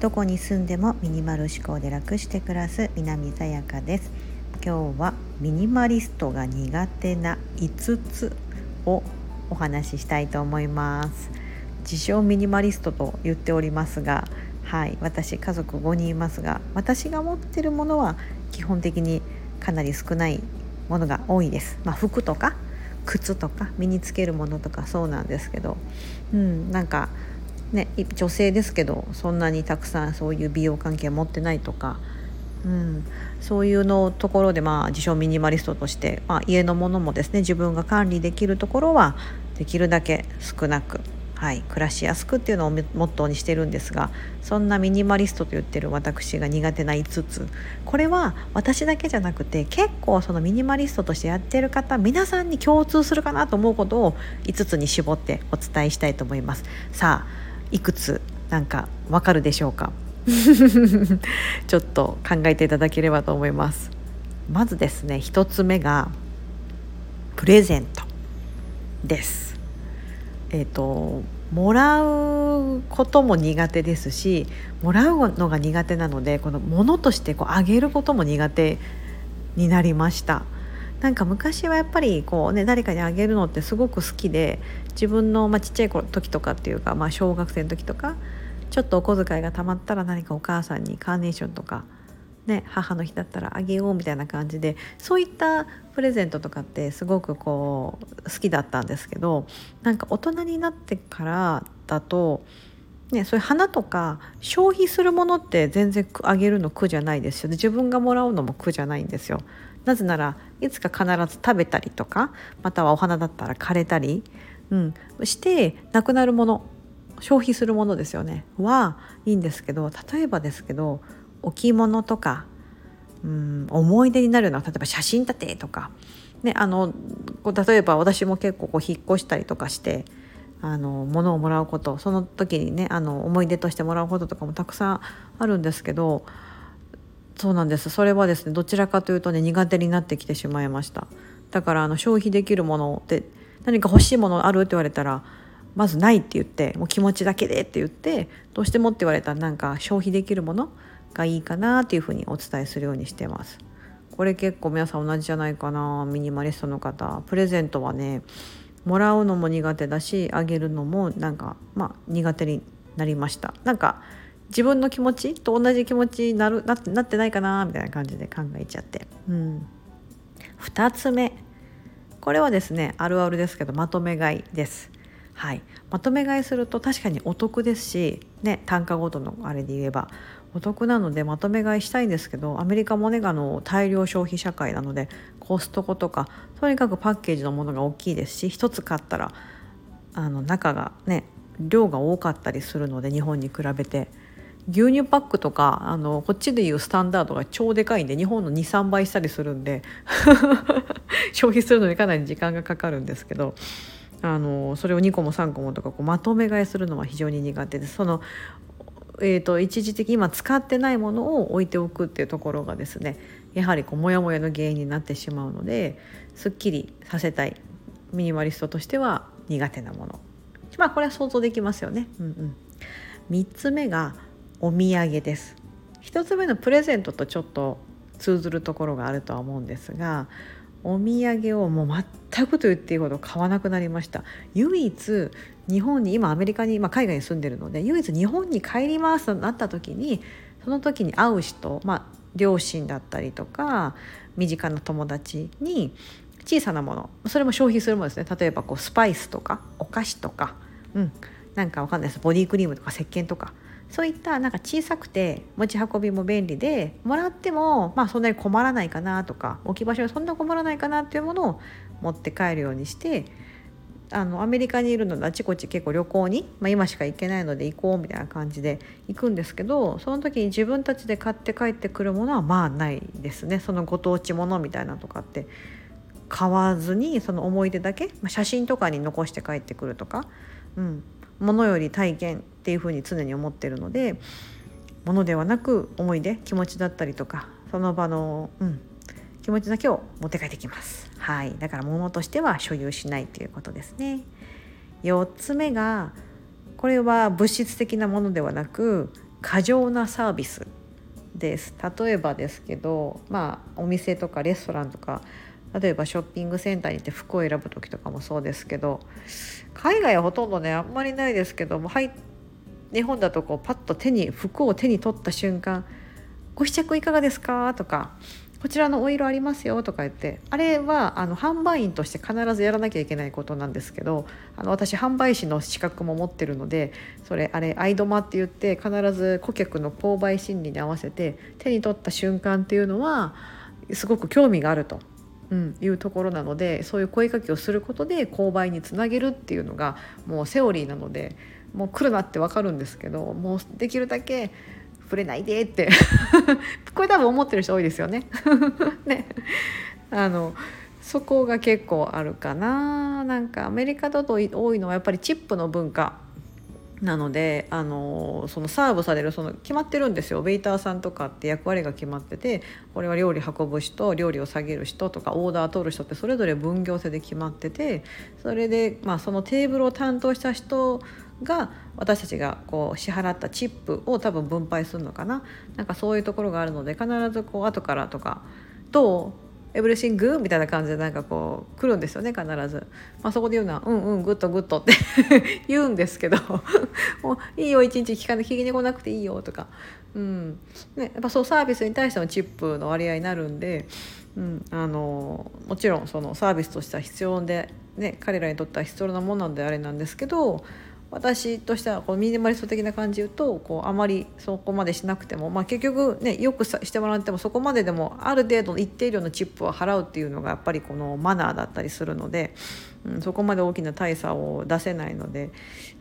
どこに住んでもミニマル思考で楽して暮らす南さやかです。今日はミニマリストが苦手な5つをお話ししたいと思います。自称ミニマリストと言っておりますがはい私家族5人いますが私が持ってるものは基本的にかなり少ないものが多いです、まあ、服とか靴とか身につけるものとかそうなんですけど、うん、なんかね女性ですけどそんなにたくさんそういう美容関係持ってないとか、うん、そういうのところでまあ自称ミニマリストとして、まあ、家のものもですね自分が管理できるところはできるだけ少なくはい、暮らしやすくっていうのをモットーにしてるんですがそんなミニマリストと言ってる私が苦手な5つ。これは私だけじゃなくて結構そのミニマリストとしてやってる方皆さんに共通するかなと思うことを5つに絞ってお伝えしたいと思います。さあいくつなんかわかるでしょうか？ちょっと考えていただければと思います。まずですね1つ目がプレゼントです。えーと、もらうことも苦手ですしもらうのが苦手なのでこの物としてこうあげることも苦手になりました。なんか昔はやっぱりこう、ね、誰かにあげるのってすごく好きで自分の、ま、ちっちゃい時とかっていうか、まあ、小学生の時とかちょっとお小遣いがたまったら何かお母さんにカーネーションとかね、母の日だったらあげようみたいな感じでそういったプレゼントとかってすごくこう好きだったんですけどなんか大人になってからだと、ね、そういう花とか消費するものって全然あげるの苦じゃないですよ自分がもらうのも苦じゃないんですよ。なぜならいつか必ず食べたりとかまたはお花だったら枯れたり、うん、してなくなるもの消費するものですよねはいいんですけど例えばですけど置物とかうん思い出になるような例えば写真立てとか、ね、あの例えば私も結構こう引っ越したりとかしてあの物をもらうことその時にねあの思い出としてもらうこととかもたくさんあるんですけどそうなんです。それはですねどちらかというとね苦手になってきてしまいました。だからあの消費できるものって何か欲しいものあるって言われたらまずないって言ってもう気持ちだけでって言ってどうしてもって言われたらなんか消費できるものがいいかなっていうふうにお伝えするようにしてます。これ結構皆さん同じじゃないかな。ミニマリストの方。プレゼントはねもらうのも苦手だしあげるのもなんかまあ苦手になりました。なんか自分の気持ちと同じ気持ちになるななってないかなみたいな感じで考えちゃって、うん、2つ目。これはですねあるあるですけどまとめ買いです。はい、まとめ買いすると確かにお得ですし、ね、単価ごとのあれで言えばお得なのでまとめ買いしたいんですけどアメリカもねあの大量消費社会なのでコストコとかとにかくパッケージのものが大きいですし1つ買ったらあの中がね量が多かったりするので日本に比べて。牛乳パックとかあのこっちでいうスタンダードが超でかいんで日本の23倍したりするんで 消費するのにかなり時間がかかるんですけどあのそれを2個も3個もとかこうまとめ買いするのは非常に苦手です。その、えーと、一時的に今使ってないものを置いておくっていうところがですねやはりこうモヤモヤの原因になってしまうのですっきりさせたいミニマリストとしては苦手なものまあこれは想像できますよね。うんうん、3つ目がお土産です。1つ目のプレゼントとちょっと通ずるところがあるとは思うんですがお土産をもう全くと言っていいほど買わなくなりました。唯一日本に今アメリカに、ま、海外に住んでるので唯一日本に帰りますとなった時にその時に会う人、まあ、両親だったりとか身近な友達に小さなものそれも消費するものですね。例えばこうスパイスとかお菓子とか、うん、なんかわかんないです。ボディクリームとか石鹸とか。そういったなんか小さくて持ち運びも便利でもらってもまあそんなに困らないかなとか置き場所がそんな困らないかなっていうものを持って帰るようにしてあのアメリカにいるのであちこち結構旅行に、まあ、今しか行けないので行こうみたいな感じで行くんですけどその時に自分たちで買って帰ってくるものはまあないですね。そのご当地ものみたいなとかって買わずにその思い出だけ、まあ、写真とかに残して帰ってくるとか、うん、ものより体験っていうふうに常に思ってるのでものではなく思い出気持ちだったりとかその場の、うん、気持ちだけを持って帰ってきます。はい、だから物としては所有しないということですね。4つ目がこれは物質的なものではなく過剰なサービスです例えばですけどまあお店とかレストランとか例えばショッピングセンターに行って服を選ぶ時とかもそうですけど海外はほとんどねあんまりないですけどもはい日本だとこうパッと手に服を手に取った瞬間「ご試着いかがですか?」とかこちらのお色ありますよとか言ってあれはあの販売員として必ずやらなきゃいけないことなんですけどあの私販売士の資格も持ってるのでそれあれアイドマって言って必ず顧客の購買心理に合わせて手に取った瞬間っていうのはすごく興味があると。うん、いうところなのでそういう声かけをすることで購買につなげるっていうのがもうセオリーなのでもう来るなって分かるんですけどもうできるだけ触れないでって これ多分思ってる人多いですよね。ね。あのそこが結構あるかな。なんかアメリカだと多いのはやっぱりチップの文化。なのであのそのサーブされるその決まってるんですよ。ウェイターさんとかって役割が決まっててこれは料理運ぶ人料理を下げる人とかオーダー取る人ってそれぞれ分業制で決まっててそれで、まあ、そのテーブルを担当した人が私たちがこう支払ったチップを多分分配するのかな。なんかそういうところがあるので必ずこう後からとか「どう everything みたいな感じでなんかこう来るんですよね必ず、まあ、そこで言うのは「うんうん good good」って 言うんですけど「もういいよ一日聞かな聞きに来なくていいよ」とか、うん。ね、やっぱそうサービスに対してのチップの割合になるんで、うん、あのもちろんそのサービスとしては必要で、ね、彼らにとっては必要なものなんであれなんですけど私としてはこうミニマリスト的な感じ言うとこうあまりそこまでしなくても、まあ、結局ねよくしてもらってもそこまででもある程度の一定量のチップを払うっていうのがやっぱりこのマナーだったりするので、うん、そこまで大きな大差を出せないので、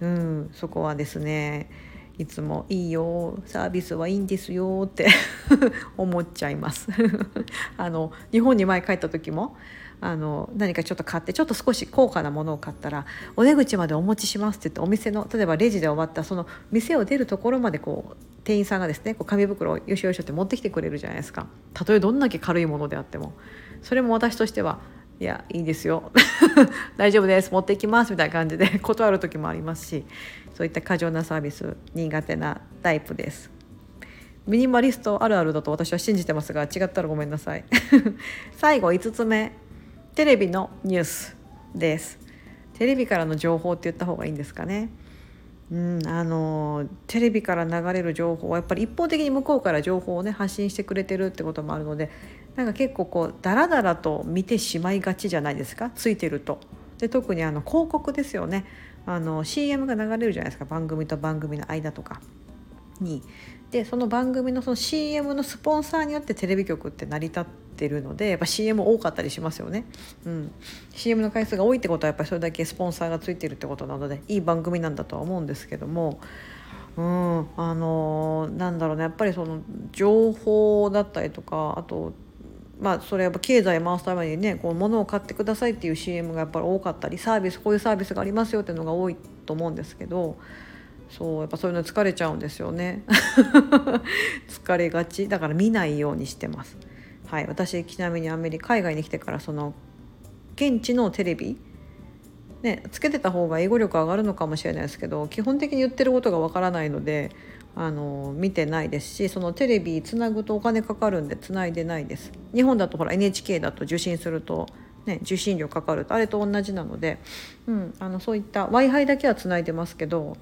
うん、そこはですねいつも「いいよサービスはいいんですよ」って 思っちゃいます。あの日本に前帰った時もあの何かちょっと買ってちょっと少し高価なものを買ったら「お出口までお持ちします」って言ってお店の例えばレジで終わったその店を出るところまでこう店員さんがですねこう紙袋をよしよしって持ってきてくれるじゃないですか。たとえどんだけ軽いものであっても。それも私としてはいやいいですよ。大丈夫です。持っていきます。みたいな感じで 断る時もありますしそういった過剰なサービス苦手なタイプです。ミニマリストあるあるだと私は信じてますが違ったらごめんなさい。最後5つ目テレビのニュースです。テレビからの情報って言った方がいいんですかね。うん、あのテレビから流れる情報はやっぱり一方的に向こうから情報をね発信してくれてるってこともあるのでなんか結構こうダラダラと見てしまいがちじゃないですか？ついてると。で特にあの広告ですよね。あの CM が流れるじゃないですか？番組と番組の間とかに。でその番組のその CM のスポンサーによってテレビ局って成り立ってるのでやっぱ CM 多かったりしますよね、うん、CM の回数が多いってことはやっぱりそれだけスポンサーがついてるってことなのでいい番組なんだとは思うんですけども。うん、あのー、なんだろうね。やっぱりその情報だったりとかあとまあそれやっぱ経済回すためにねこう物を買ってくださいっていう CM がやっぱり多かったりサービスこういうサービスがありますよっていうのが多いと思うんですけどそうやっぱそういうの疲れちゃうんですよね。疲れがち。だから見ないようにしてます。はい私ちなみにアメリカ海外に来てからその現地のテレビねつけてた方が英語力上がるのかもしれないですけど基本的に言ってることがわからないのであの見てないですしそのテレビつなぐとお金かかるんでつないでないです日本だとほら NHK だと受信するとね、受信料かかるとあれと同じなので、うん、あのそういった w i f i だけはつないでますけど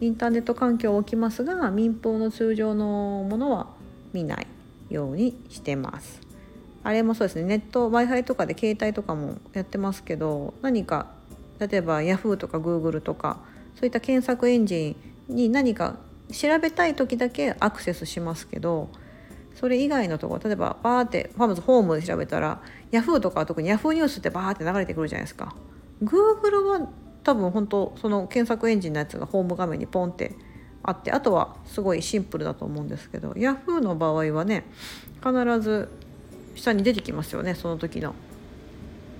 インターネット環境を置きますが民放の通常のものは見ないようにしてます。あれもそうですねネット w i f i とかで携帯とかもやってますけど何か例えば Yahoo とか Google とかそういった検索エンジンに何か調べたい時だけアクセスしますけどそれ以外のところ例えばバーってまずホームで調べたら Yahoo とかは特に Yahoo ニュースってバーって流れてくるじゃないですか。Google は多分本当その検索エンジンのやつがホーム画面にポンってあってあとはすごいシンプルだと思うんですけど Yahoo の場合はね必ず下に出てきますよねその時の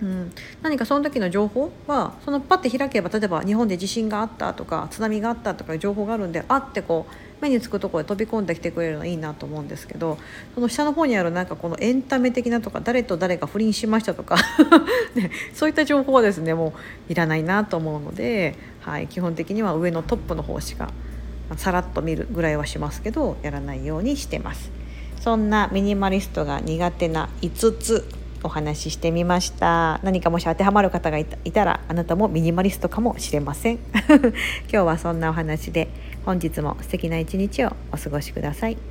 うん、何かその時の情報はそのパッて開けば例えば日本で地震があったとか津波があったとかいう情報があるんであってこう目につくところで飛び込んできてくれるのいいなと思うんですけどその下の方にあるなんかこのエンタメ的なとか誰と誰が不倫しましたとか ね、そういった情報はですねもういらないなと思うので、はい、基本的には上のトップの方しかさらっと見るぐらいはしますけどやらないようにしてます。そんなミニマリストが苦手な5つお話ししてみました。何かもし当てはまる方がいたらあなたもミニマリストかもしれません。今日はそんなお話で本日も素敵な一日をお過ごしください。